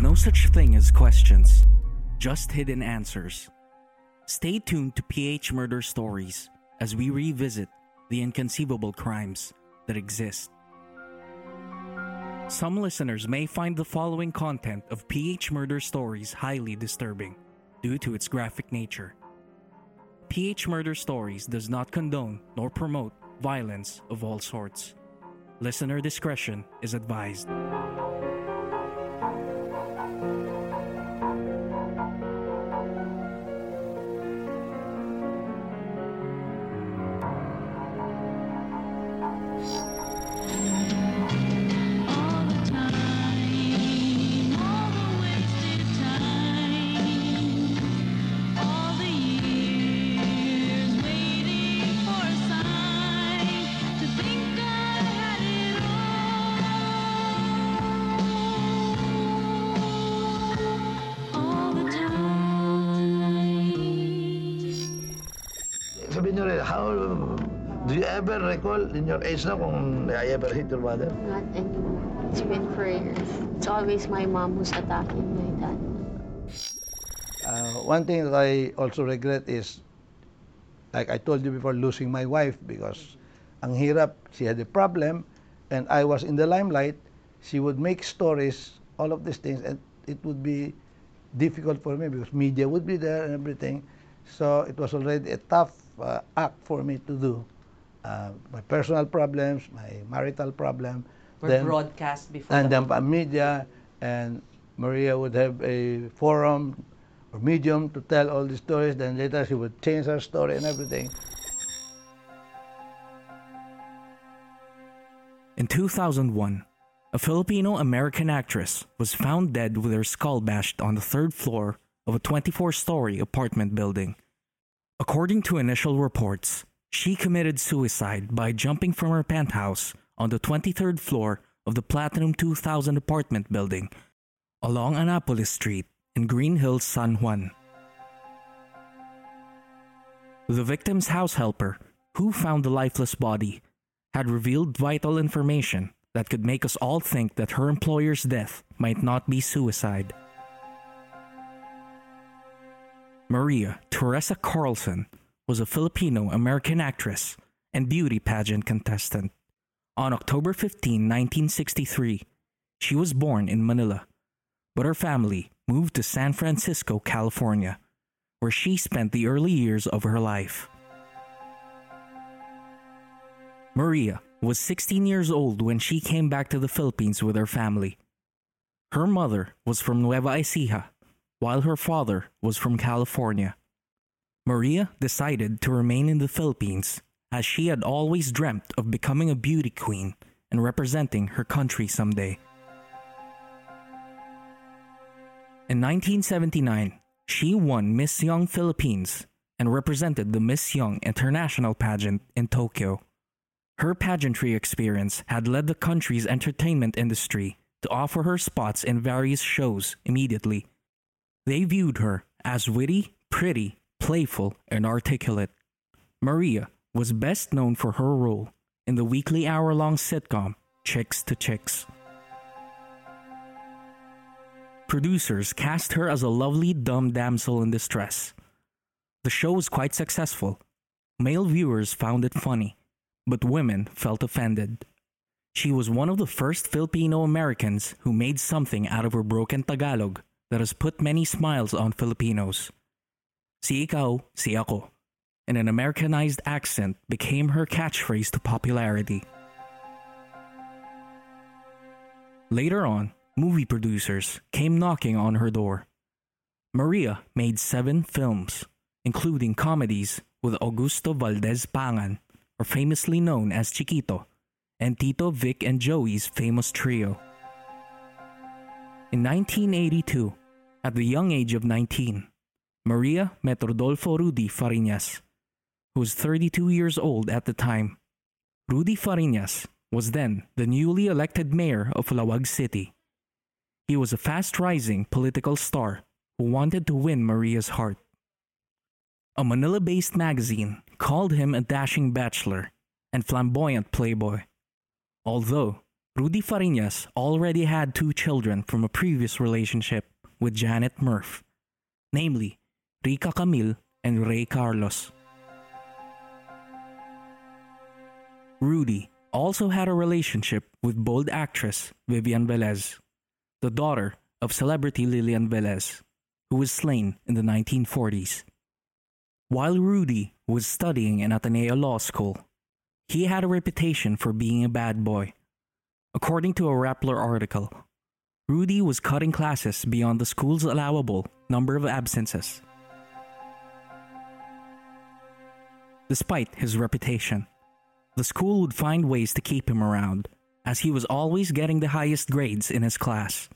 No such thing as questions, just hidden answers. Stay tuned to PH Murder Stories as we revisit the inconceivable crimes that exist. Some listeners may find the following content of PH Murder Stories highly disturbing due to its graphic nature. PH Murder Stories does not condone nor promote violence of all sorts. Listener discretion is advised. Ever recall in your age na kung I ever hit your mother? Not anymore. It's been for years. It's always my mom who's attacking my dad. Uh, one thing that I also regret is, like I told you before, losing my wife because ang hirap, she had a problem, and I was in the limelight. She would make stories, all of these things, and it would be difficult for me because media would be there and everything. So it was already a tough uh, act for me to do. Uh, my personal problems, my marital problem. Were broadcast before And the then pa media, and Maria would have a forum or medium to tell all the stories. Then later she would change her story and everything. In 2001, a Filipino American actress was found dead with her skull bashed on the third floor of a 24 story apartment building. According to initial reports, she committed suicide by jumping from her penthouse on the 23rd floor of the Platinum 2000 apartment building along Annapolis Street in Greenhills, San Juan. The victim's house helper, who found the lifeless body, had revealed vital information that could make us all think that her employer's death might not be suicide. Maria Teresa Carlson was a Filipino American actress and beauty pageant contestant. On October 15, 1963, she was born in Manila, but her family moved to San Francisco, California, where she spent the early years of her life. Maria was 16 years old when she came back to the Philippines with her family. Her mother was from Nueva Ecija, while her father was from California. Maria decided to remain in the Philippines as she had always dreamt of becoming a beauty queen and representing her country someday. In 1979, she won Miss Young Philippines and represented the Miss Young International pageant in Tokyo. Her pageantry experience had led the country's entertainment industry to offer her spots in various shows immediately. They viewed her as witty, pretty, playful, and articulate. Maria was best known for her role in the weekly hour long sitcom Chicks to Chicks. Producers cast her as a lovely, dumb damsel in distress. The show was quite successful. Male viewers found it funny, but women felt offended. She was one of the first Filipino Americans who made something out of her broken Tagalog that has put many smiles on Filipinos. Si ikaw, si ako, and an Americanized accent became her catchphrase to popularity. Later on, movie producers came knocking on her door. Maria made seven films, including comedies with Augusto Valdez Pangan, or famously known as Chiquito, and Tito, Vic, and Joey's famous trio. In 1982, at the young age of 19, Maria met Rodolfo Rudy Fariñas, who was 32 years old at the time. Rudy Fariñas was then the newly elected mayor of Laoag City. He was a fast rising political star who wanted to win Maria's heart. A Manila based magazine called him a dashing bachelor and flamboyant playboy. Although Rudy Fariñas already had two children from a previous relationship with Janet Murph, namely Rica Camille and Ray Carlos. Rudy also had a relationship with bold actress Vivian Velez, the daughter of celebrity Lillian Velez, who was slain in the 1940s. While Rudy was studying in Ateneo Law School, he had a reputation for being a bad boy. According to a Rappler article, Rudy was cutting classes beyond the school's allowable number of absences. Despite his reputation, the school would find ways to keep him around, as he was always getting the highest grades in his class.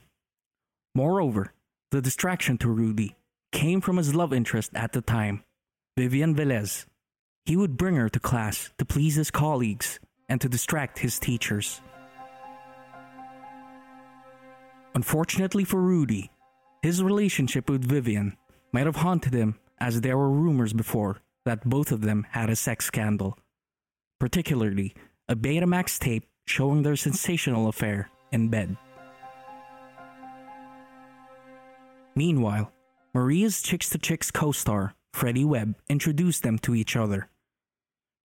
Moreover, the distraction to Rudy came from his love interest at the time, Vivian Velez. He would bring her to class to please his colleagues and to distract his teachers. Unfortunately for Rudy, his relationship with Vivian might have haunted him as there were rumors before that both of them had a sex scandal, particularly a Betamax tape showing their sensational affair in bed. Meanwhile, Maria's Chicks to Chicks co star, Freddie Webb, introduced them to each other.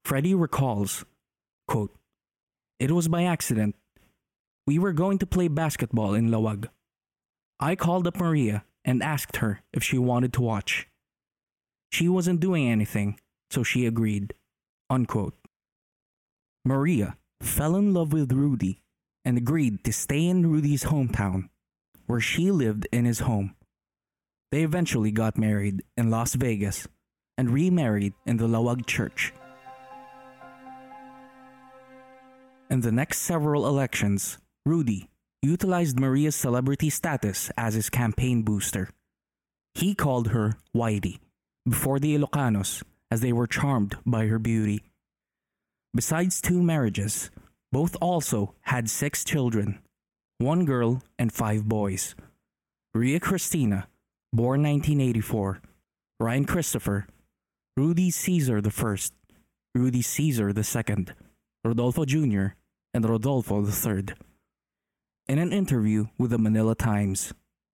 Freddie recalls, quote, It was by accident. We were going to play basketball in Laoag. I called up Maria and asked her if she wanted to watch. She wasn't doing anything, so she agreed. Unquote. Maria fell in love with Rudy and agreed to stay in Rudy's hometown, where she lived in his home. They eventually got married in Las Vegas and remarried in the Laoag Church. In the next several elections, Rudy utilized Maria's celebrity status as his campaign booster. He called her Whitey before the Ilocanos as they were charmed by her beauty. Besides two marriages, both also had six children one girl and five boys. Ria Cristina, born 1984, Ryan Christopher, Rudy Caesar I, Rudy Caesar II, Rodolfo Jr., and Rodolfo III. In an interview with the Manila Times,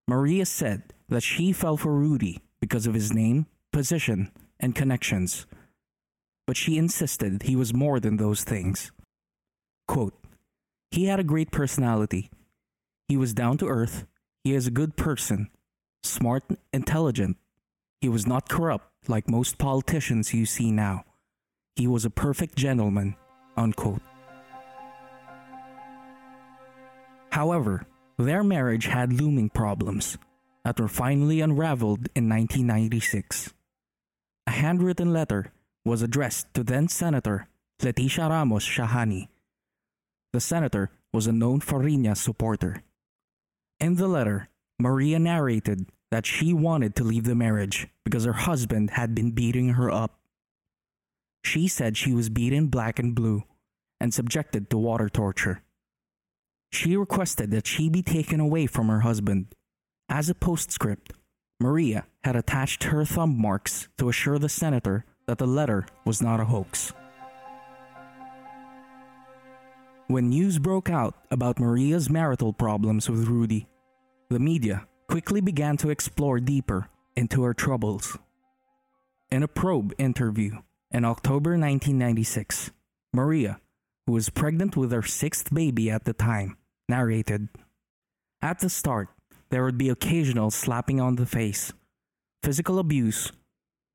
Maria said that she fell for Rudy because of his name, position, and connections. But she insisted he was more than those things. Quote, he had a great personality. He was down to earth. He is a good person, smart, intelligent. He was not corrupt like most politicians you see now. He was a perfect gentleman. Unquote. However, their marriage had looming problems that were finally unraveled in 1996. A handwritten letter was addressed to then Senator Leticia Ramos Shahani. The senator was a known Fariñas supporter. In the letter, Maria narrated that she wanted to leave the marriage because her husband had been beating her up. She said she was beaten black and blue and subjected to water torture. She requested that she be taken away from her husband. As a postscript, Maria had attached her thumb marks to assure the senator that the letter was not a hoax. When news broke out about Maria's marital problems with Rudy, the media quickly began to explore deeper into her troubles. In a probe interview in October 1996, Maria, who was pregnant with her sixth baby at the time, narrated At the start, there would be occasional slapping on the face, physical abuse,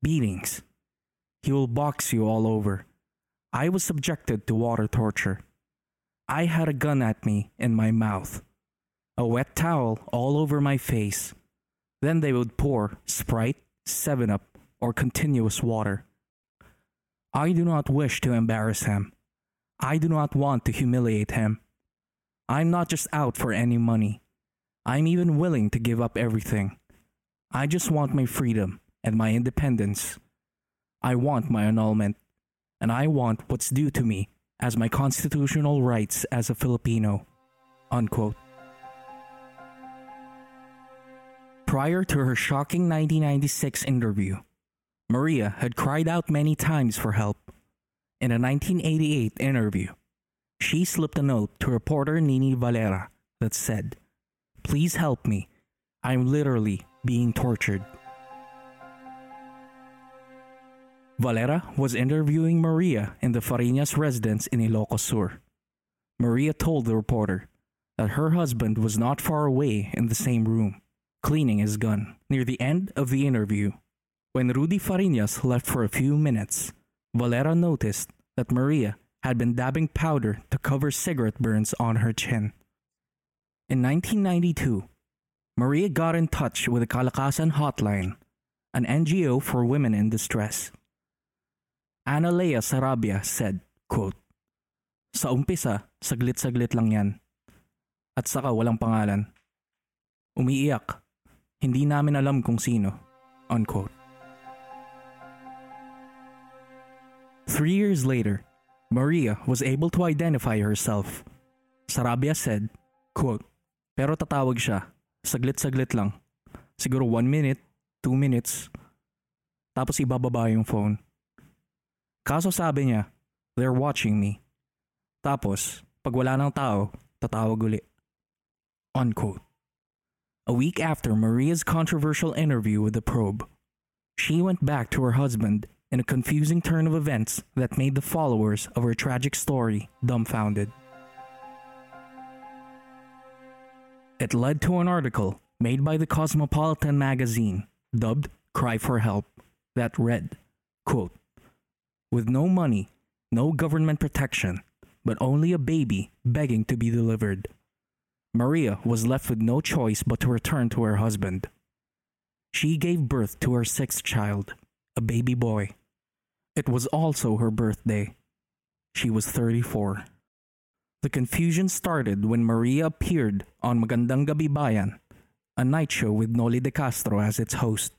beatings. He will box you all over. I was subjected to water torture. I had a gun at me in my mouth, a wet towel all over my face. Then they would pour Sprite, 7 Up, or continuous water. I do not wish to embarrass him. I do not want to humiliate him. I'm not just out for any money. I'm even willing to give up everything. I just want my freedom and my independence. I want my annulment, and I want what's due to me as my constitutional rights as a Filipino. Unquote. Prior to her shocking 1996 interview, Maria had cried out many times for help. In a 1988 interview, she slipped a note to reporter Nini Valera that said, Please help me. I'm literally being tortured. Valera was interviewing Maria in the Farinas residence in Ilocos Sur. Maria told the reporter that her husband was not far away in the same room, cleaning his gun. Near the end of the interview, when Rudy Farinas left for a few minutes, Valera noticed that Maria had been dabbing powder to cover cigarette burns on her chin. In 1992, Maria got in touch with the Kalakasan Hotline, an NGO for women in distress. Analea Sarabia said, quote, Sa umpisa, saglit-saglit lang yan. At saka walang pangalan. Umiiyak. Hindi namin alam kung sino. Unquote. Three years later, Maria was able to identify herself. Sarabia said, quote, Pero tatawag siya, saglit-saglit lang. Siguro one minute, two minutes, tapos ibababa yung phone. Kaso sabi niya, they're watching me. Tapos, pag wala ng tao, tatawag uli. Unquote. A week after Maria's controversial interview with the probe, she went back to her husband in a confusing turn of events that made the followers of her tragic story dumbfounded. It led to an article made by the Cosmopolitan magazine dubbed Cry for Help that read, quote, With no money, no government protection, but only a baby begging to be delivered. Maria was left with no choice but to return to her husband. She gave birth to her sixth child, a baby boy. It was also her birthday. She was 34. The confusion started when Maria appeared on Magandang Gabi Bayan, a night show with Noli de Castro as its host.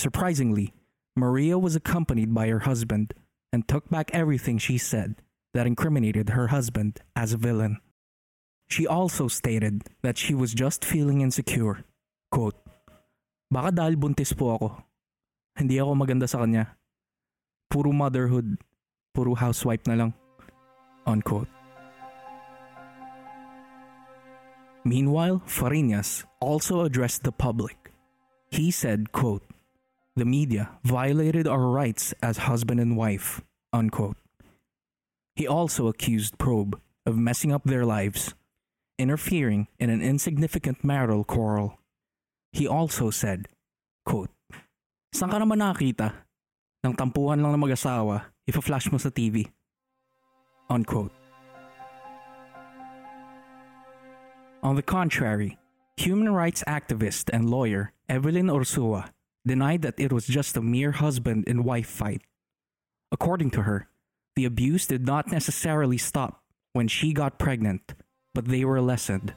Surprisingly, Maria was accompanied by her husband and took back everything she said that incriminated her husband as a villain. She also stated that she was just feeling insecure. Quote, Baka dahil buntis po ako. Hindi ako maganda sa kanya. Puro motherhood. Puro housewife na lang. Unquote. Meanwhile, Farinas also addressed the public. He said, quote, The media violated our rights as husband and wife, unquote. He also accused Probe of messing up their lives, interfering in an insignificant marital quarrel. He also said, quote, Saan ka naman nakakita? Nang tampuhan lang ng mag-asawa, ipa-flash mo sa TV. Unquote. On the contrary, human rights activist and lawyer Evelyn Ursua denied that it was just a mere husband and wife fight. According to her, the abuse did not necessarily stop when she got pregnant, but they were lessened.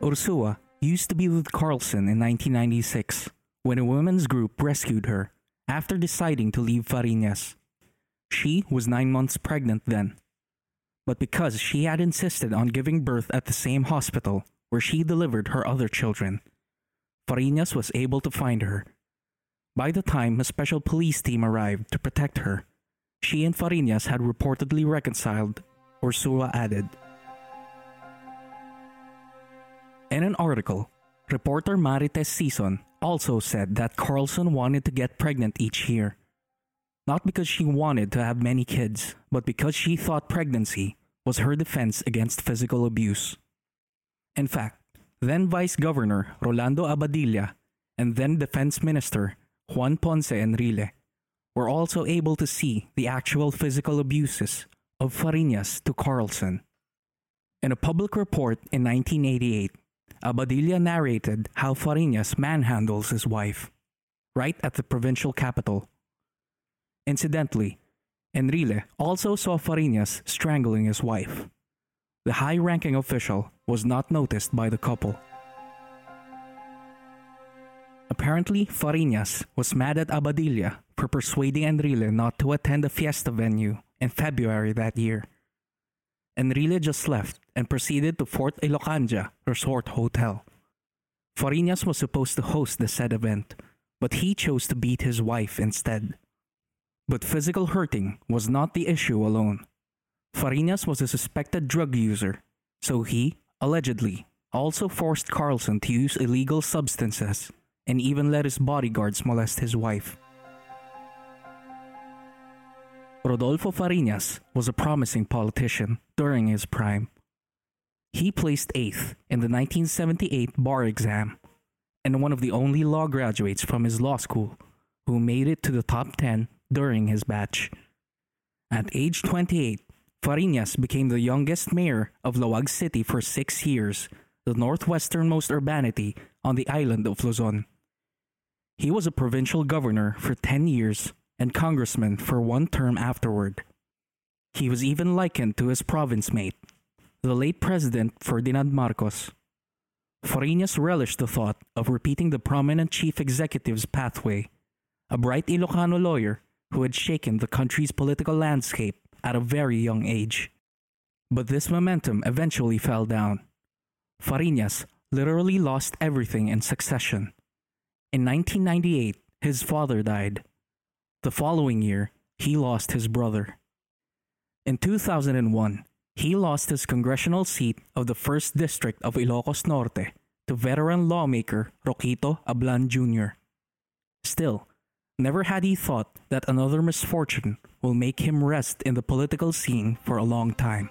Ursua used to be with Carlson in 1996 when a women's group rescued her after deciding to leave Farinas. She was nine months pregnant then. But because she had insisted on giving birth at the same hospital where she delivered her other children, Farinas was able to find her. By the time a special police team arrived to protect her, she and Farinas had reportedly reconciled, Ursula added. In an article, reporter Marites Sison also said that Carlson wanted to get pregnant each year. Not because she wanted to have many kids, but because she thought pregnancy was her defense against physical abuse. In fact, then Vice Governor Rolando Abadilla and then Defense Minister Juan Ponce Enrile were also able to see the actual physical abuses of Farinas to Carlson. In a public report in 1988, Abadilla narrated how Farinas manhandles his wife, right at the provincial capital. Incidentally, Enrile also saw Farinas strangling his wife. The high ranking official was not noticed by the couple. Apparently, Farinas was mad at Abadilla for persuading Enrile not to attend a fiesta venue in February that year. Enrile just left and proceeded to Fort Ilocandia Resort Hotel. Farinas was supposed to host the said event, but he chose to beat his wife instead. But physical hurting was not the issue alone. Farinas was a suspected drug user, so he, allegedly, also forced Carlson to use illegal substances and even let his bodyguards molest his wife. Rodolfo Farinas was a promising politician during his prime. He placed 8th in the 1978 bar exam and one of the only law graduates from his law school who made it to the top 10 during his batch. At age 28, Farinas became the youngest mayor of Laoag City for six years, the northwesternmost urbanity on the island of Luzon. He was a provincial governor for 10 years and congressman for one term afterward. He was even likened to his province mate, the late President Ferdinand Marcos. Farinas relished the thought of repeating the prominent chief executive's pathway, a bright Ilocano lawyer who had shaken the country's political landscape at a very young age. But this momentum eventually fell down. Farinas literally lost everything in succession. In 1998, his father died. The following year, he lost his brother. In 2001, he lost his congressional seat of the 1st District of Ilocos Norte to veteran lawmaker Roquito Ablan Jr. Still, never had he thought that another misfortune will make him rest in the political scene for a long time.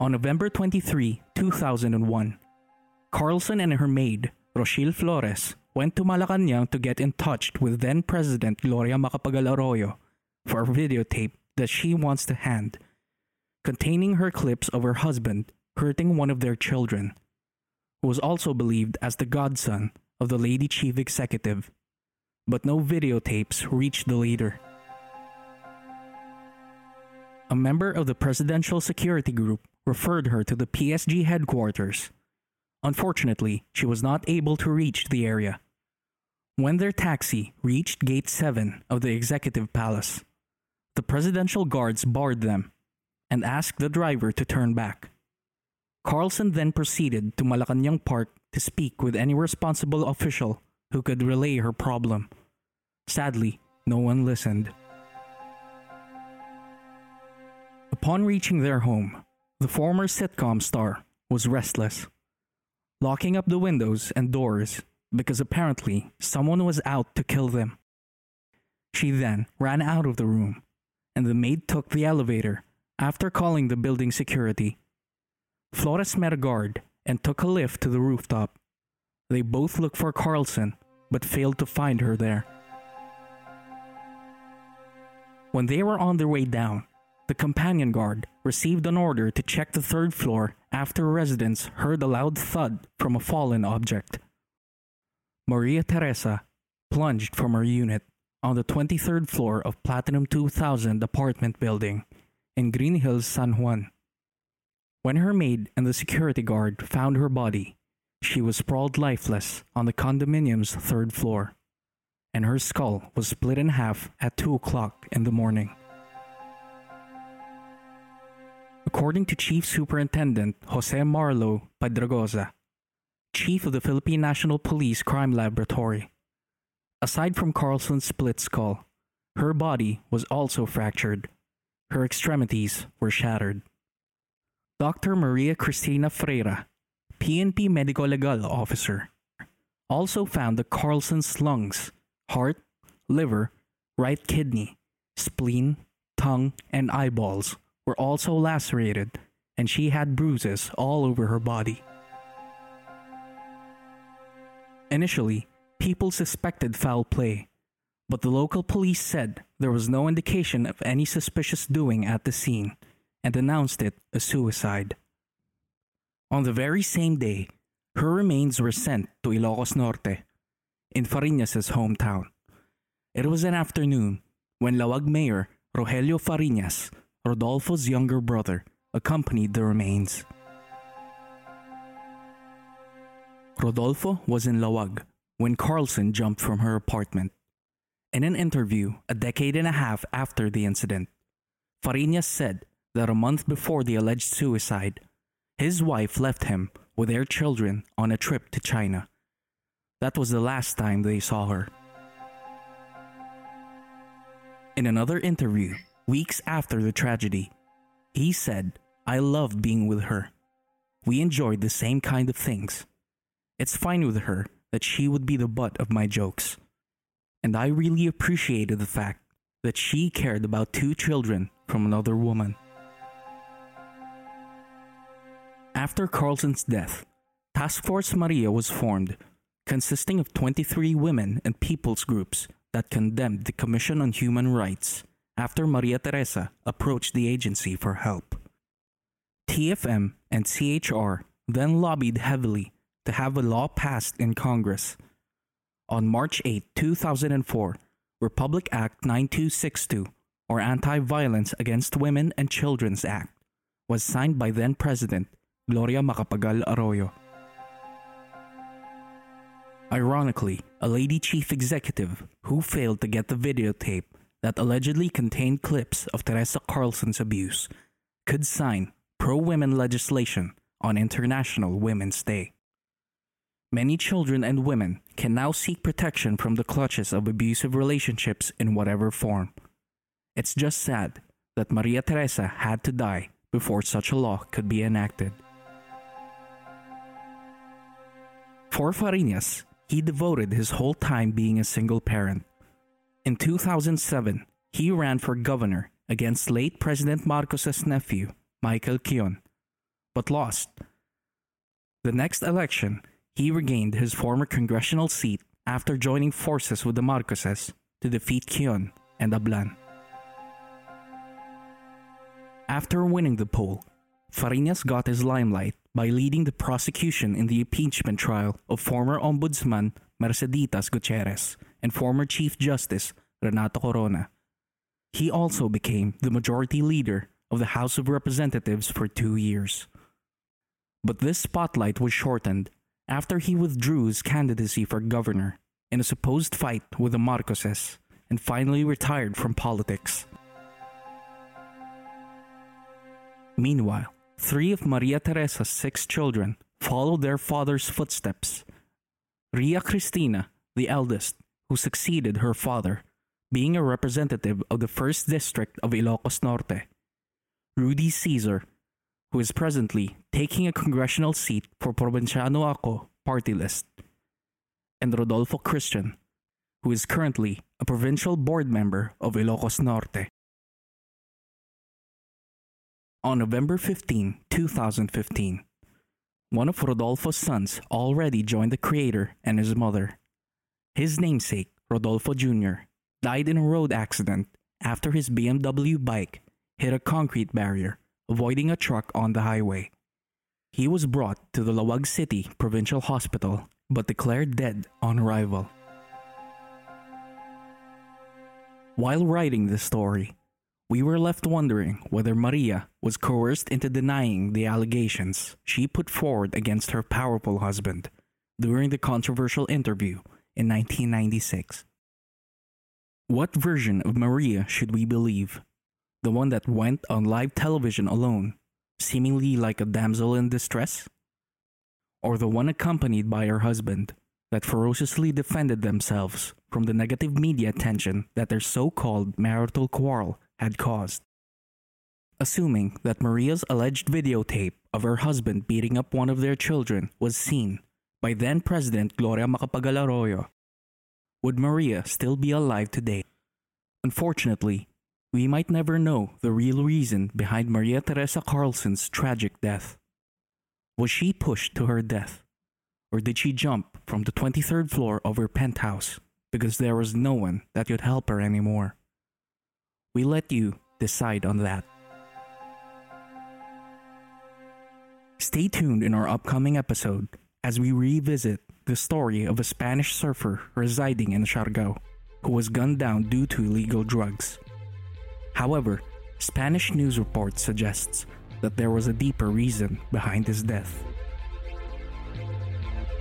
On November 23, 2001, Carlson and her maid, Rochelle Flores, went to Malacanang to get in touch with then President Gloria Macapagal Arroyo for a videotape that she wants to hand, containing her clips of her husband hurting one of their children, who was also believed as the godson of the lady chief executive. But no videotapes reached the leader. A member of the presidential security group referred her to the PSG headquarters. Unfortunately, she was not able to reach the area. When their taxi reached Gate 7 of the executive palace, the presidential guards barred them and asked the driver to turn back. Carlson then proceeded to Malacanang Park to speak with any responsible official who could relay her problem. Sadly, no one listened. Upon reaching their home, the former sitcom star was restless, locking up the windows and doors because apparently someone was out to kill them. She then ran out of the room, and the maid took the elevator after calling the building security. Flores met a guard and took a lift to the rooftop. They both looked for Carlson but failed to find her there. When they were on their way down, the companion guard received an order to check the third floor after residents heard a loud thud from a fallen object. Maria Teresa plunged from her unit on the 23rd floor of Platinum 2000 apartment building in Greenhills, San Juan. When her maid and the security guard found her body, she was sprawled lifeless on the condominium's third floor, and her skull was split in half at 2 o'clock in the morning. According to Chief Superintendent Jose Marlo Padragoza, Chief of the Philippine National Police Crime Laboratory, aside from Carlson's split skull, Her body was also fractured. Her extremities were shattered. Dr. Maria Cristina Freira, PNP Medical Legal Officer, also found that Carlson's lungs, heart, liver, right kidney, spleen, tongue, and eyeballs were also lacerated, and she had bruises all over her body. Initially, people suspected foul play, but the local police said there was no indication of any suspicious doing at the scene and announced it a suicide. On the very same day, her remains were sent to Ilocos Norte, in Fariñas' hometown. It was an afternoon when Laoag Mayor Rogelio Fariñas, Rodolfo's younger brother, accompanied the remains. Rodolfo was in Laoag when Carlson jumped from her apartment. In an interview a decade and a half after the incident, Fariñas said that a month before the alleged suicide, his wife left him with their children on a trip to China. That was the last time they saw her. In another interview, weeks after the tragedy, he said, I loved being with her. We enjoyed the same kind of things. It's fine with her that she would be the butt of my jokes. And I really appreciated the fact that she cared about two children from another woman. After Carlson's death, Task Force Maria was formed, consisting of 23 women and people's groups that condemned the Commission on Human Rights after Maria Teresa approached the agency for help. TFM and CHR then lobbied heavily to have a law passed in Congress. On March 8, 2004, Republic Act 9262, or Anti Violence Against Women and Children's Act, was signed by then President Gloria Macapagal Arroyo. Ironically, a lady chief executive who failed to get the videotape that allegedly contained clips of Teresa Carlson's abuse could sign pro women legislation on International Women's Day. Many children and women can now seek protection from the clutches of abusive relationships in whatever form. It's just sad that Maria Teresa had to die before such a law could be enacted. For Fariñas, he devoted his whole time being a single parent. In 2007, he ran for governor against late President Marcos's nephew, Michael Keon, but lost. The next election, he regained his former congressional seat after joining forces with the Marcoses to defeat Keon and Ablan. After winning the poll, Fariñas got his limelight by leading the prosecution in the impeachment trial of former Ombudsman Merceditas Gutierrez and former Chief Justice Renato Corona. He also became the majority leader of the House of Representatives for two years. But this spotlight was shortened after he withdrew his candidacy for governor in a supposed fight with the Marcoses and finally retired from politics. Meanwhile, three of Maria Teresa's six children followed their father's footsteps. Ria Cristina, the eldest, who succeeded her father, being a representative of the 1st District of Ilocos Norte. Rudy Caesar, who is presently taking a congressional seat for Probinsyano Ako party list. And Rodolfo Christian, who is currently a provincial board member of Ilocos Norte. On November 15, 2015, one of Rodolfo's sons already joined the creator and his mother. His namesake, Rodolfo Jr., died in a road accident after his BMW bike hit a concrete barrier, avoiding a truck on the highway. He was brought to the Laoag City Provincial Hospital but declared dead on arrival. While writing this story, we were left wondering whether Maria was coerced into denying the allegations she put forward against her powerful husband during the controversial interview in 1996. What version of Maria should we believe? The one that went on live television alone, seemingly like a damsel in distress? Or the one accompanied by her husband, that ferociously defended themselves from the negative media attention that their so called marital quarrel had caused. Assuming that Maria's alleged videotape of her husband beating up one of their children was seen by then President Gloria Macapagal Arroyo, would Maria still be alive today? Unfortunately, we might never know the real reason behind Maria Teresa Carlson's tragic death. Was she pushed to her death? Or did she jump from the 23rd floor of her penthouse because there was no one that could help her anymore? We let you decide on that. Stay tuned in our upcoming episode as we revisit the story of a Spanish surfer residing in Siargao who was gunned down due to illegal drugs. However, Spanish news reports suggests that there was a deeper reason behind his death.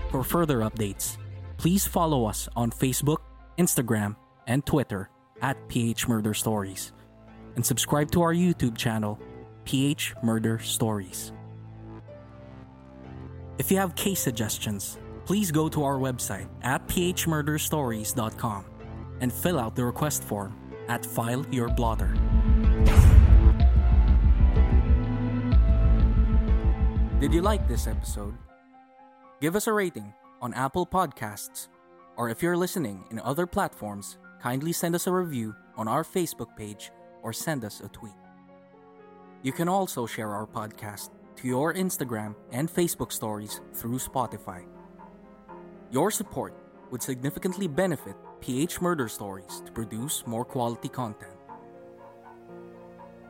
For further updates, please follow us on Facebook, Instagram, and Twitter at PH Murder Stories, and subscribe to our YouTube channel, PH Murder Stories. If you have case suggestions, please go to our website at phmurderstories.com and fill out the request form at File Your Blotter. Did you like this episode? Give us a rating on Apple Podcasts, or if you're listening in other platforms, kindly send us a review on our Facebook page or send us a tweet. You can also share our podcast to your Instagram and Facebook stories through Spotify. Your support would significantly benefit PH Murder Stories to produce more quality content.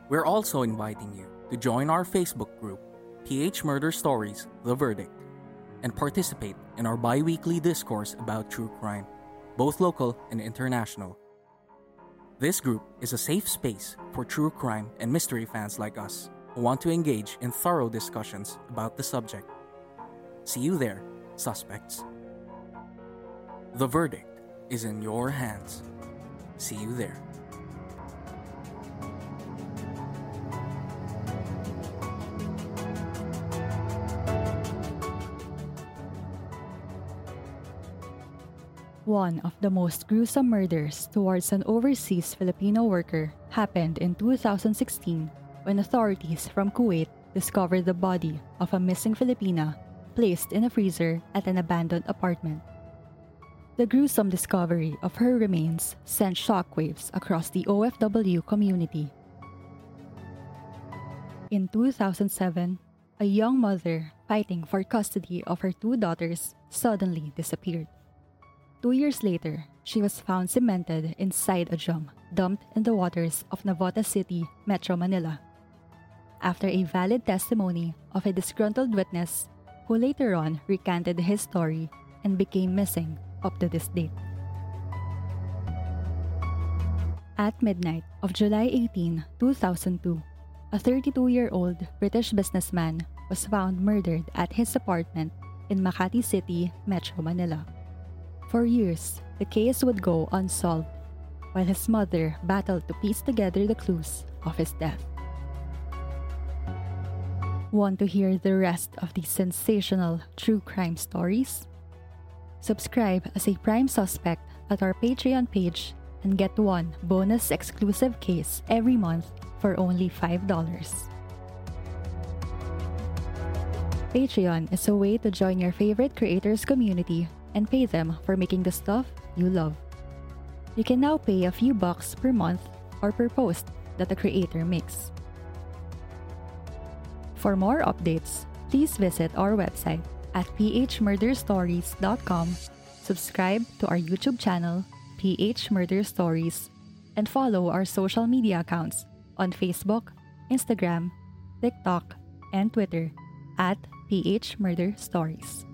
We're also inviting you to join our Facebook group, PH Murder Stories The Verdict, and participate in our bi weekly discourse about true crime, both local and international. This group is a safe space for true crime and mystery fans like us who want to engage in thorough discussions about the subject. See you there, suspects. The verdict is in your hands. See you there. One of the most gruesome murders towards an overseas Filipino worker happened in 2016 when authorities from Kuwait discovered the body of a missing Filipina placed in a freezer at an abandoned apartment. The gruesome discovery of her remains sent shockwaves across the OFW community. In 2007, a young mother fighting for custody of her two daughters suddenly disappeared. Two years later, she was found cemented inside a drum dumped in the waters of Navotas City, Metro Manila. After a valid testimony of a disgruntled witness who later on recanted his story and became missing up to this date. At midnight of July 18, 2002, a 32 year old British businessman was found murdered at his apartment in Makati City, Metro Manila. For years, the case would go unsolved, while his mother battled to piece together the clues of his death. Want to hear the rest of these sensational true crime stories? Subscribe as a prime suspect at our Patreon page and get one bonus exclusive case every month for only $5. Patreon is a way to join your favorite creators community and pay them for making the stuff you love. You can now pay a few bucks per month or per post that the creator makes. For more updates, please visit our website at phmurderstories.com, subscribe to our YouTube channel, PH Murder Stories, and follow our social media accounts on Facebook, Instagram, TikTok, and Twitter at PH Murder Stories.